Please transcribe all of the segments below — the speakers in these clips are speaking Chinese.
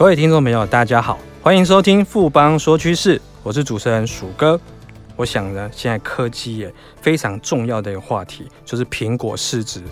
各位听众朋友，大家好，欢迎收听富邦说趋势，我是主持人鼠哥。我想呢，现在科技也非常重要的一个话题，就是苹果市值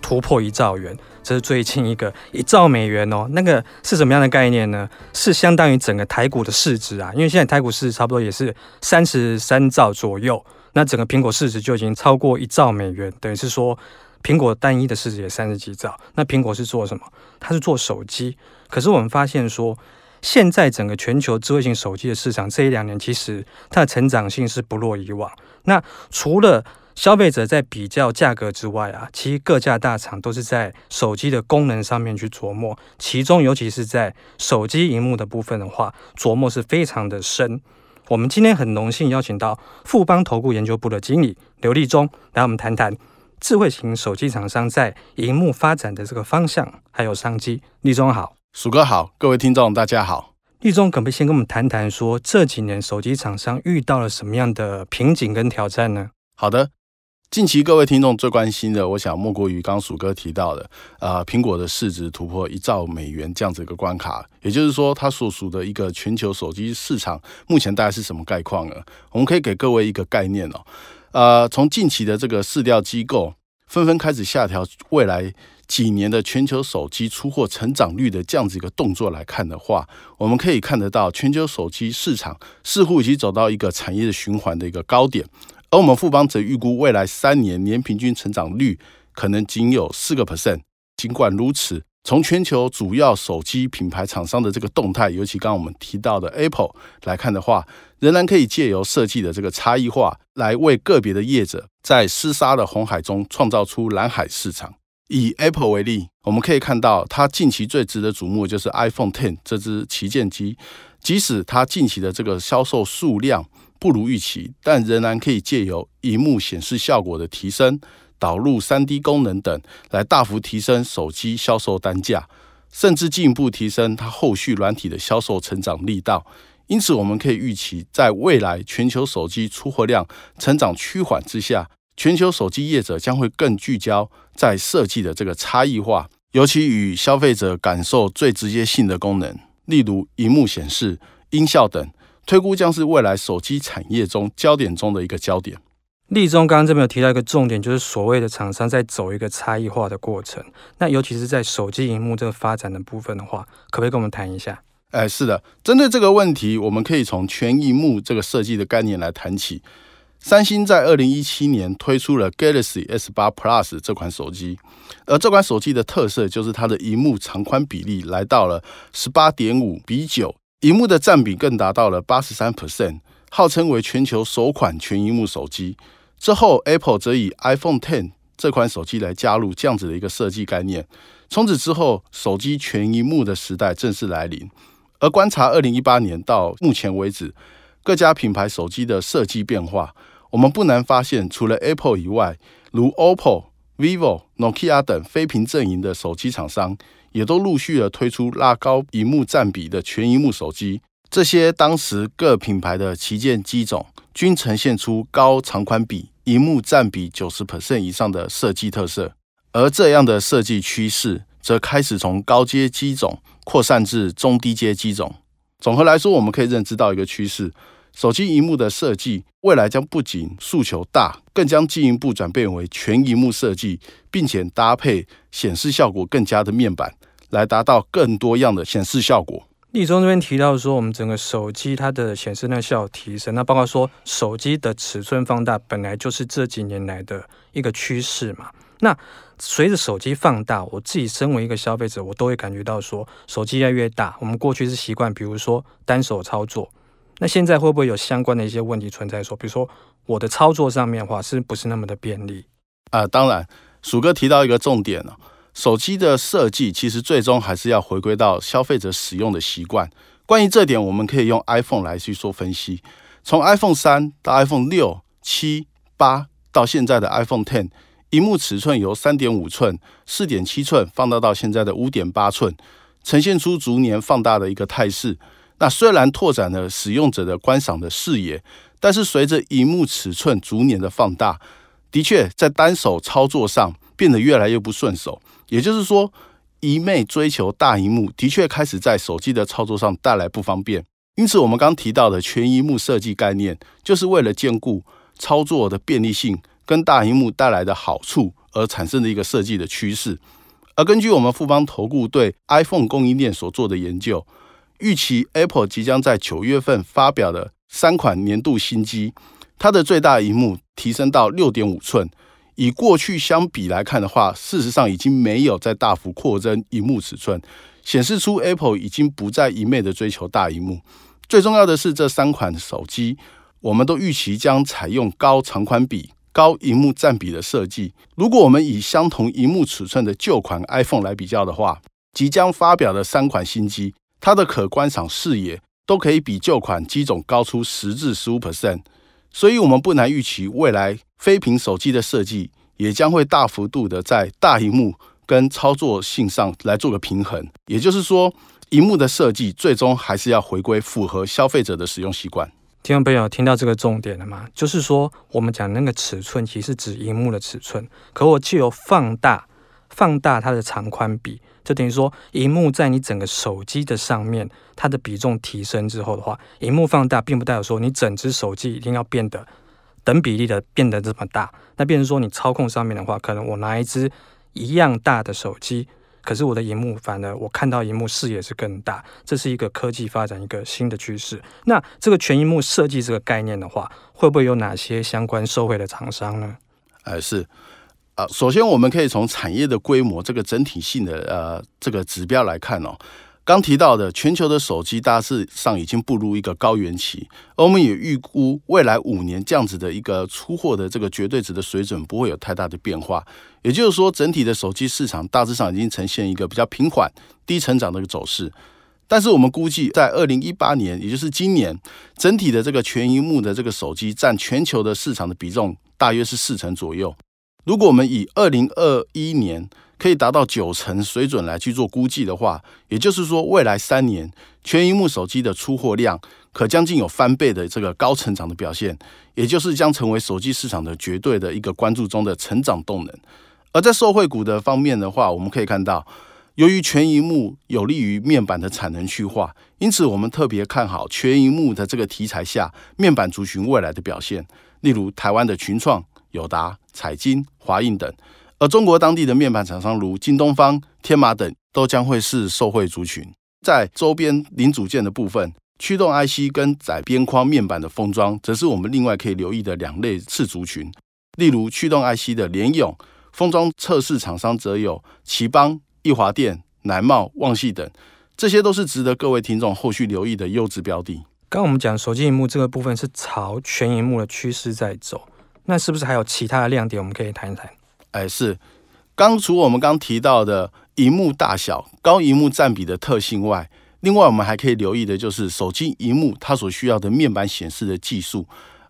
突破一兆元，这是最近一个一兆美元哦。那个是什么样的概念呢？是相当于整个台股的市值啊，因为现在台股市值差不多也是三十三兆左右，那整个苹果市值就已经超过一兆美元，等于是说。苹果单一的市值也三十几兆，那苹果是做什么？它是做手机。可是我们发现说，现在整个全球智慧型手机的市场这一两年，其实它的成长性是不落以往。那除了消费者在比较价格之外啊，其实各家大厂都是在手机的功能上面去琢磨，其中尤其是在手机荧幕的部分的话，琢磨是非常的深。我们今天很荣幸邀请到富邦投顾研究部的经理刘立忠来，我们谈谈。智慧型手机厂商在荧幕发展的这个方向还有商机，立中好，鼠哥好，各位听众大家好。立中可不可以先跟我们谈谈说这几年手机厂商遇到了什么样的瓶颈跟挑战呢？好的，近期各位听众最关心的，我想莫过于刚鼠哥提到的，呃，苹果的市值突破一兆美元这样子一个关卡，也就是说，它所属的一个全球手机市场目前大概是什么概况呢？我们可以给各位一个概念哦。呃，从近期的这个市调机构纷纷开始下调未来几年的全球手机出货成长率的这样子一个动作来看的话，我们可以看得到全球手机市场似乎已经走到一个产业循环的一个高点，而我们富邦则预估未来三年年平均成长率可能仅有四个 percent。尽管如此，从全球主要手机品牌厂商的这个动态，尤其刚刚我们提到的 Apple 来看的话，仍然可以借由设计的这个差异化，来为个别的业者在厮杀的红海中创造出蓝海市场。以 Apple 为例，我们可以看到它近期最值得瞩目就是 iPhone X 这支旗舰机，即使它近期的这个销售数量不如预期，但仍然可以借由荧幕显示效果的提升。导入 3D 功能等，来大幅提升手机销售单价，甚至进一步提升它后续软体的销售成长力道。因此，我们可以预期，在未来全球手机出货量成长趋缓之下，全球手机业者将会更聚焦在设计的这个差异化，尤其与消费者感受最直接性的功能，例如荧幕显示、音效等，推估将是未来手机产业中焦点中的一个焦点。立中刚刚这边有提到一个重点，就是所谓的厂商在走一个差异化的过程。那尤其是在手机荧幕这个发展的部分的话，可不可以跟我们谈一下？哎，是的，针对这个问题，我们可以从全荧幕这个设计的概念来谈起。三星在二零一七年推出了 Galaxy S 八 Plus 这款手机，而这款手机的特色就是它的荧幕长宽比例来到了十八点五比九，荧幕的占比更达到了八十三 percent，号称为全球首款全荧幕手机。之后，Apple 则以 iPhone X 这款手机来加入这样子的一个设计概念。从此之后，手机全萤幕的时代正式来临。而观察二零一八年到目前为止各家品牌手机的设计变化，我们不难发现，除了 Apple 以外，如 OPPO、Vivo、Nokia 等非屏阵营的手机厂商，也都陆续的推出拉高萤幕占比的全萤幕手机。这些当时各品牌的旗舰机种，均呈现出高长宽比。荧幕占比九十 percent 以上的设计特色，而这样的设计趋势则开始从高阶机种扩散至中低阶机种。总和来说，我们可以认知到一个趋势：手机荧幕的设计未来将不仅诉求大，更将进一步转变为全荧幕设计，并且搭配显示效果更佳的面板，来达到更多样的显示效果。立中这边提到说，我们整个手机它的显示那效提升，那包括说手机的尺寸放大本来就是这几年来的一个趋势嘛。那随着手机放大，我自己身为一个消费者，我都会感觉到说手机越来越大。我们过去是习惯，比如说单手操作，那现在会不会有相关的一些问题存在？说，比如说我的操作上面的话，是不是那么的便利？啊、当然，鼠哥提到一个重点了。手机的设计其实最终还是要回归到消费者使用的习惯。关于这点，我们可以用 iPhone 来去做分析。从 iPhone 三到 iPhone 六、七、八到现在的 iPhone Ten，萤幕尺寸由三点五寸、四点七寸放大到现在的五点八寸，呈现出逐年放大的一个态势。那虽然拓展了使用者的观赏的视野，但是随着萤幕尺寸逐年的放大，的确在单手操作上变得越来越不顺手。也就是说，一味追求大荧幕，的确开始在手机的操作上带来不方便。因此，我们刚提到的全荧幕设计概念，就是为了兼顾操作的便利性跟大荧幕带来的好处而产生的一个设计的趋势。而根据我们富邦投顾对 iPhone 供应链所做的研究，预期 Apple 即将在九月份发表的三款年度新机，它的最大荧幕提升到六点五寸。以过去相比来看的话，事实上已经没有再大幅扩增荧幕尺寸，显示出 Apple 已经不再一昧的追求大荧幕。最重要的是，这三款手机我们都预期将采用高长宽比、高荧幕占比的设计。如果我们以相同荧幕尺寸的旧款 iPhone 来比较的话，即将发表的三款新机，它的可观赏视野都可以比旧款机种高出十至十五 percent。所以，我们不难预期，未来非屏手机的设计也将会大幅度的在大荧幕跟操作性上来做个平衡。也就是说，荧幕的设计最终还是要回归符合消费者的使用习惯。听众朋友听到这个重点了吗？就是说，我们讲那个尺寸其实指荧幕的尺寸，可我借由放大，放大它的长宽比。就等于说，荧幕在你整个手机的上面，它的比重提升之后的话，荧幕放大，并不代表说你整只手机一定要变得等比例的变得这么大。那变成说，你操控上面的话，可能我拿一只一样大的手机，可是我的荧幕反而我看到荧幕视野是更大，这是一个科技发展一个新的趋势。那这个全荧幕设计这个概念的话，会不会有哪些相关受惠的厂商呢？哎，是。啊，首先我们可以从产业的规模这个整体性的呃这个指标来看哦。刚提到的全球的手机大致上已经步入一个高原期，而我们也预估未来五年这样子的一个出货的这个绝对值的水准不会有太大的变化。也就是说，整体的手机市场大致上已经呈现一个比较平缓、低成长的一个走势。但是我们估计在二零一八年，也就是今年，整体的这个全银幕的这个手机占全球的市场的比重大约是四成左右。如果我们以二零二一年可以达到九成水准来去做估计的话，也就是说，未来三年全萤幕手机的出货量可将近有翻倍的这个高成长的表现，也就是将成为手机市场的绝对的一个关注中的成长动能。而在受惠股的方面的话，我们可以看到，由于全萤幕有利于面板的产能去化，因此我们特别看好全萤幕的这个题材下面板族群未来的表现，例如台湾的群创。友达、彩晶、华映等，而中国当地的面板厂商如京东方、天马等，都将会是受惠族群。在周边零组件的部分，驱动 IC 跟载边框面板的封装，则是我们另外可以留意的两类次族群。例如驱动 IC 的联咏封装测试厂商，则有奇邦、易华电、南茂、旺系等，这些都是值得各位听众后续留意的优质标的。刚我们讲手机荧幕这个部分是朝全荧幕的趋势在走。那是不是还有其他的亮点？我们可以谈一谈。哎，是，刚除我们刚提到的荧幕大小、高荧幕占比的特性外，另外我们还可以留意的就是手机荧幕它所需要的面板显示的技术。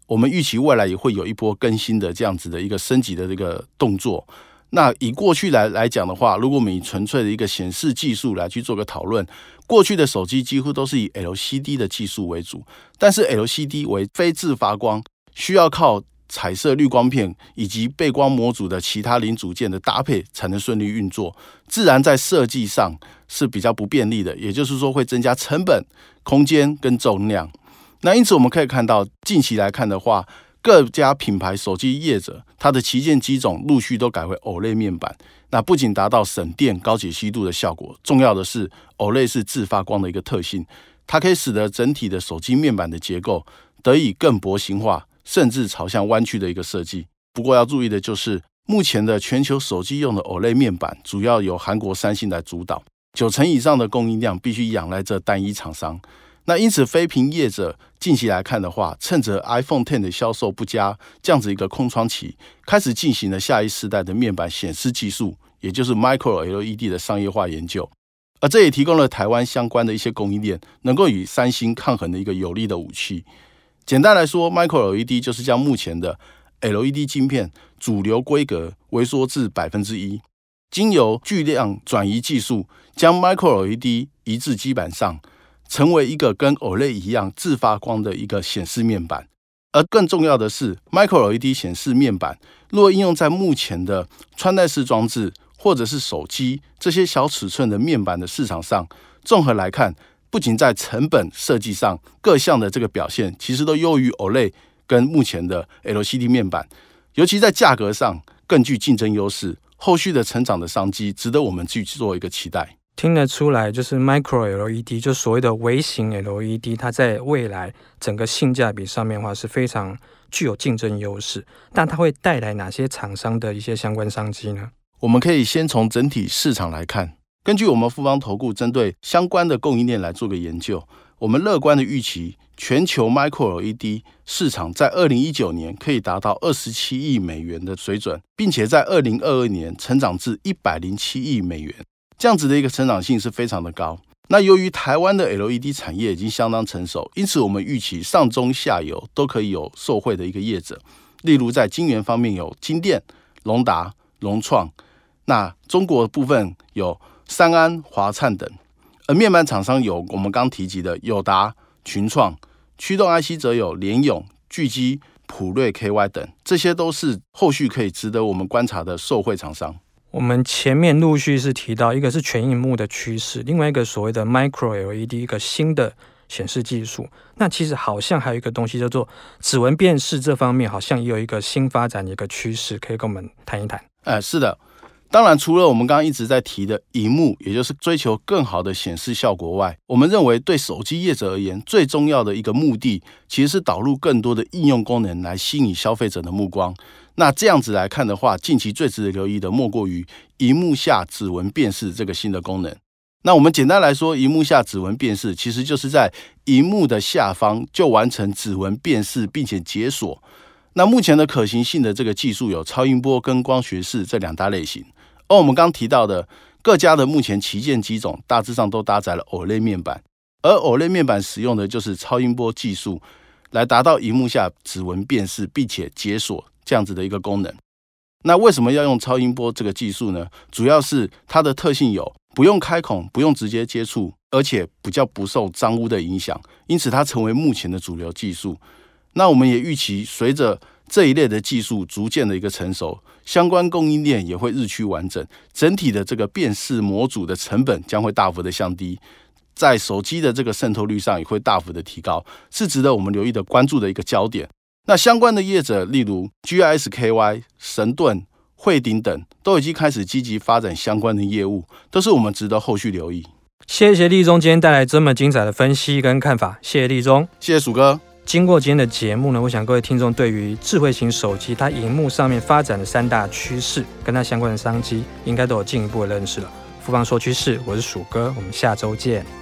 我们预期未来也会有一波更新的这样子的一个升级的这个动作。那以过去来来讲的话，如果我们以纯粹的一个显示技术来去做个讨论，过去的手机几乎都是以 LCD 的技术为主，但是 LCD 为非自发光，需要靠。彩色滤光片以及背光模组的其他零组件的搭配才能顺利运作，自然在设计上是比较不便利的，也就是说会增加成本、空间跟重量。那因此我们可以看到，近期来看的话，各家品牌手机业者它的旗舰机种陆续都改为 OLED 面板，那不仅达到省电、高解析度的效果，重要的是 OLED 是自发光的一个特性，它可以使得整体的手机面板的结构得以更薄型化。甚至朝向弯曲的一个设计。不过要注意的就是，目前的全球手机用的 OLED 面板主要由韩国三星来主导，九成以上的供应量必须仰赖这单一厂商。那因此，非屏业者近期来看的话，趁着 iPhone Ten 的销售不佳，这样子一个空窗期，开始进行了下一世代的面板显示技术，也就是 Micro LED 的商业化研究。而这也提供了台湾相关的一些供应链，能够与三星抗衡的一个有力的武器。简单来说，Micro LED 就是将目前的 LED 晶片主流规格微缩至百分之一，经由巨量转移技术，将 Micro LED 移至基板上，成为一个跟 OLED 一样自发光的一个显示面板。而更重要的是，Micro LED 显示面板若应用在目前的穿戴式装置或者是手机这些小尺寸的面板的市场上，综合来看，不仅在成本设计上各项的这个表现，其实都优于 OLED 跟目前的 LCD 面板，尤其在价格上更具竞争优势。后续的成长的商机，值得我们去做一个期待。听得出来，就是 Micro LED，就所谓的微型 LED，它在未来整个性价比上面的话是非常具有竞争优势。但它会带来哪些厂商的一些相关商机呢？我们可以先从整体市场来看，根据我们富邦投顾针对相关的供应链来做个研究，我们乐观的预期，全球 Micro LED 市场在二零一九年可以达到二十七亿美元的水准，并且在二零二二年成长至一百零七亿美元。这样子的一个成长性是非常的高。那由于台湾的 LED 产业已经相当成熟，因此我们预期上中下游都可以有受惠的一个业者。例如在晶圆方面有晶电、隆达、融创；那中国部分有三安、华灿等。而面板厂商有我们刚提及的友达、群创；驱动 IC 则有联咏、聚积、普瑞 KY 等，这些都是后续可以值得我们观察的受惠厂商。我们前面陆续是提到，一个是全荧幕的趋势，另外一个所谓的 Micro LED 一个新的显示技术。那其实好像还有一个东西叫做指纹辨识，这方面好像也有一个新发展的一个趋势，可以跟我们谈一谈。呃，是的。当然，除了我们刚刚一直在提的荧幕，也就是追求更好的显示效果外，我们认为对手机业者而言，最重要的一个目的，其实是导入更多的应用功能来吸引消费者的目光。那这样子来看的话，近期最值得留意的，莫过于荧幕下指纹辨识这个新的功能。那我们简单来说，荧幕下指纹辨识，其实就是在荧幕的下方就完成指纹辨识，并且解锁。那目前的可行性的这个技术有超音波跟光学式这两大类型。而我们刚提到的各家的目前旗舰机种，大致上都搭载了 OLED 面板，而 OLED 面板使用的就是超音波技术，来达到荧幕下指纹辨识并且解锁这样子的一个功能。那为什么要用超音波这个技术呢？主要是它的特性有不用开孔、不用直接接触，而且比较不受脏污的影响，因此它成为目前的主流技术。那我们也预期随着这一类的技术逐渐的一个成熟，相关供应链也会日趋完整，整体的这个辨识模组的成本将会大幅的降低，在手机的这个渗透率上也会大幅的提高，是值得我们留意的关注的一个焦点。那相关的业者，例如 GIS-KY、神盾、汇顶等，都已经开始积极发展相关的业务，都是我们值得后续留意。谢谢立中今天带来这么精彩的分析跟看法，谢谢立中，谢谢鼠哥。经过今天的节目呢，我想各位听众对于智慧型手机它荧幕上面发展的三大趋势，跟它相关的商机，应该都有进一步的认识了。富邦说趋势，我是鼠哥，我们下周见。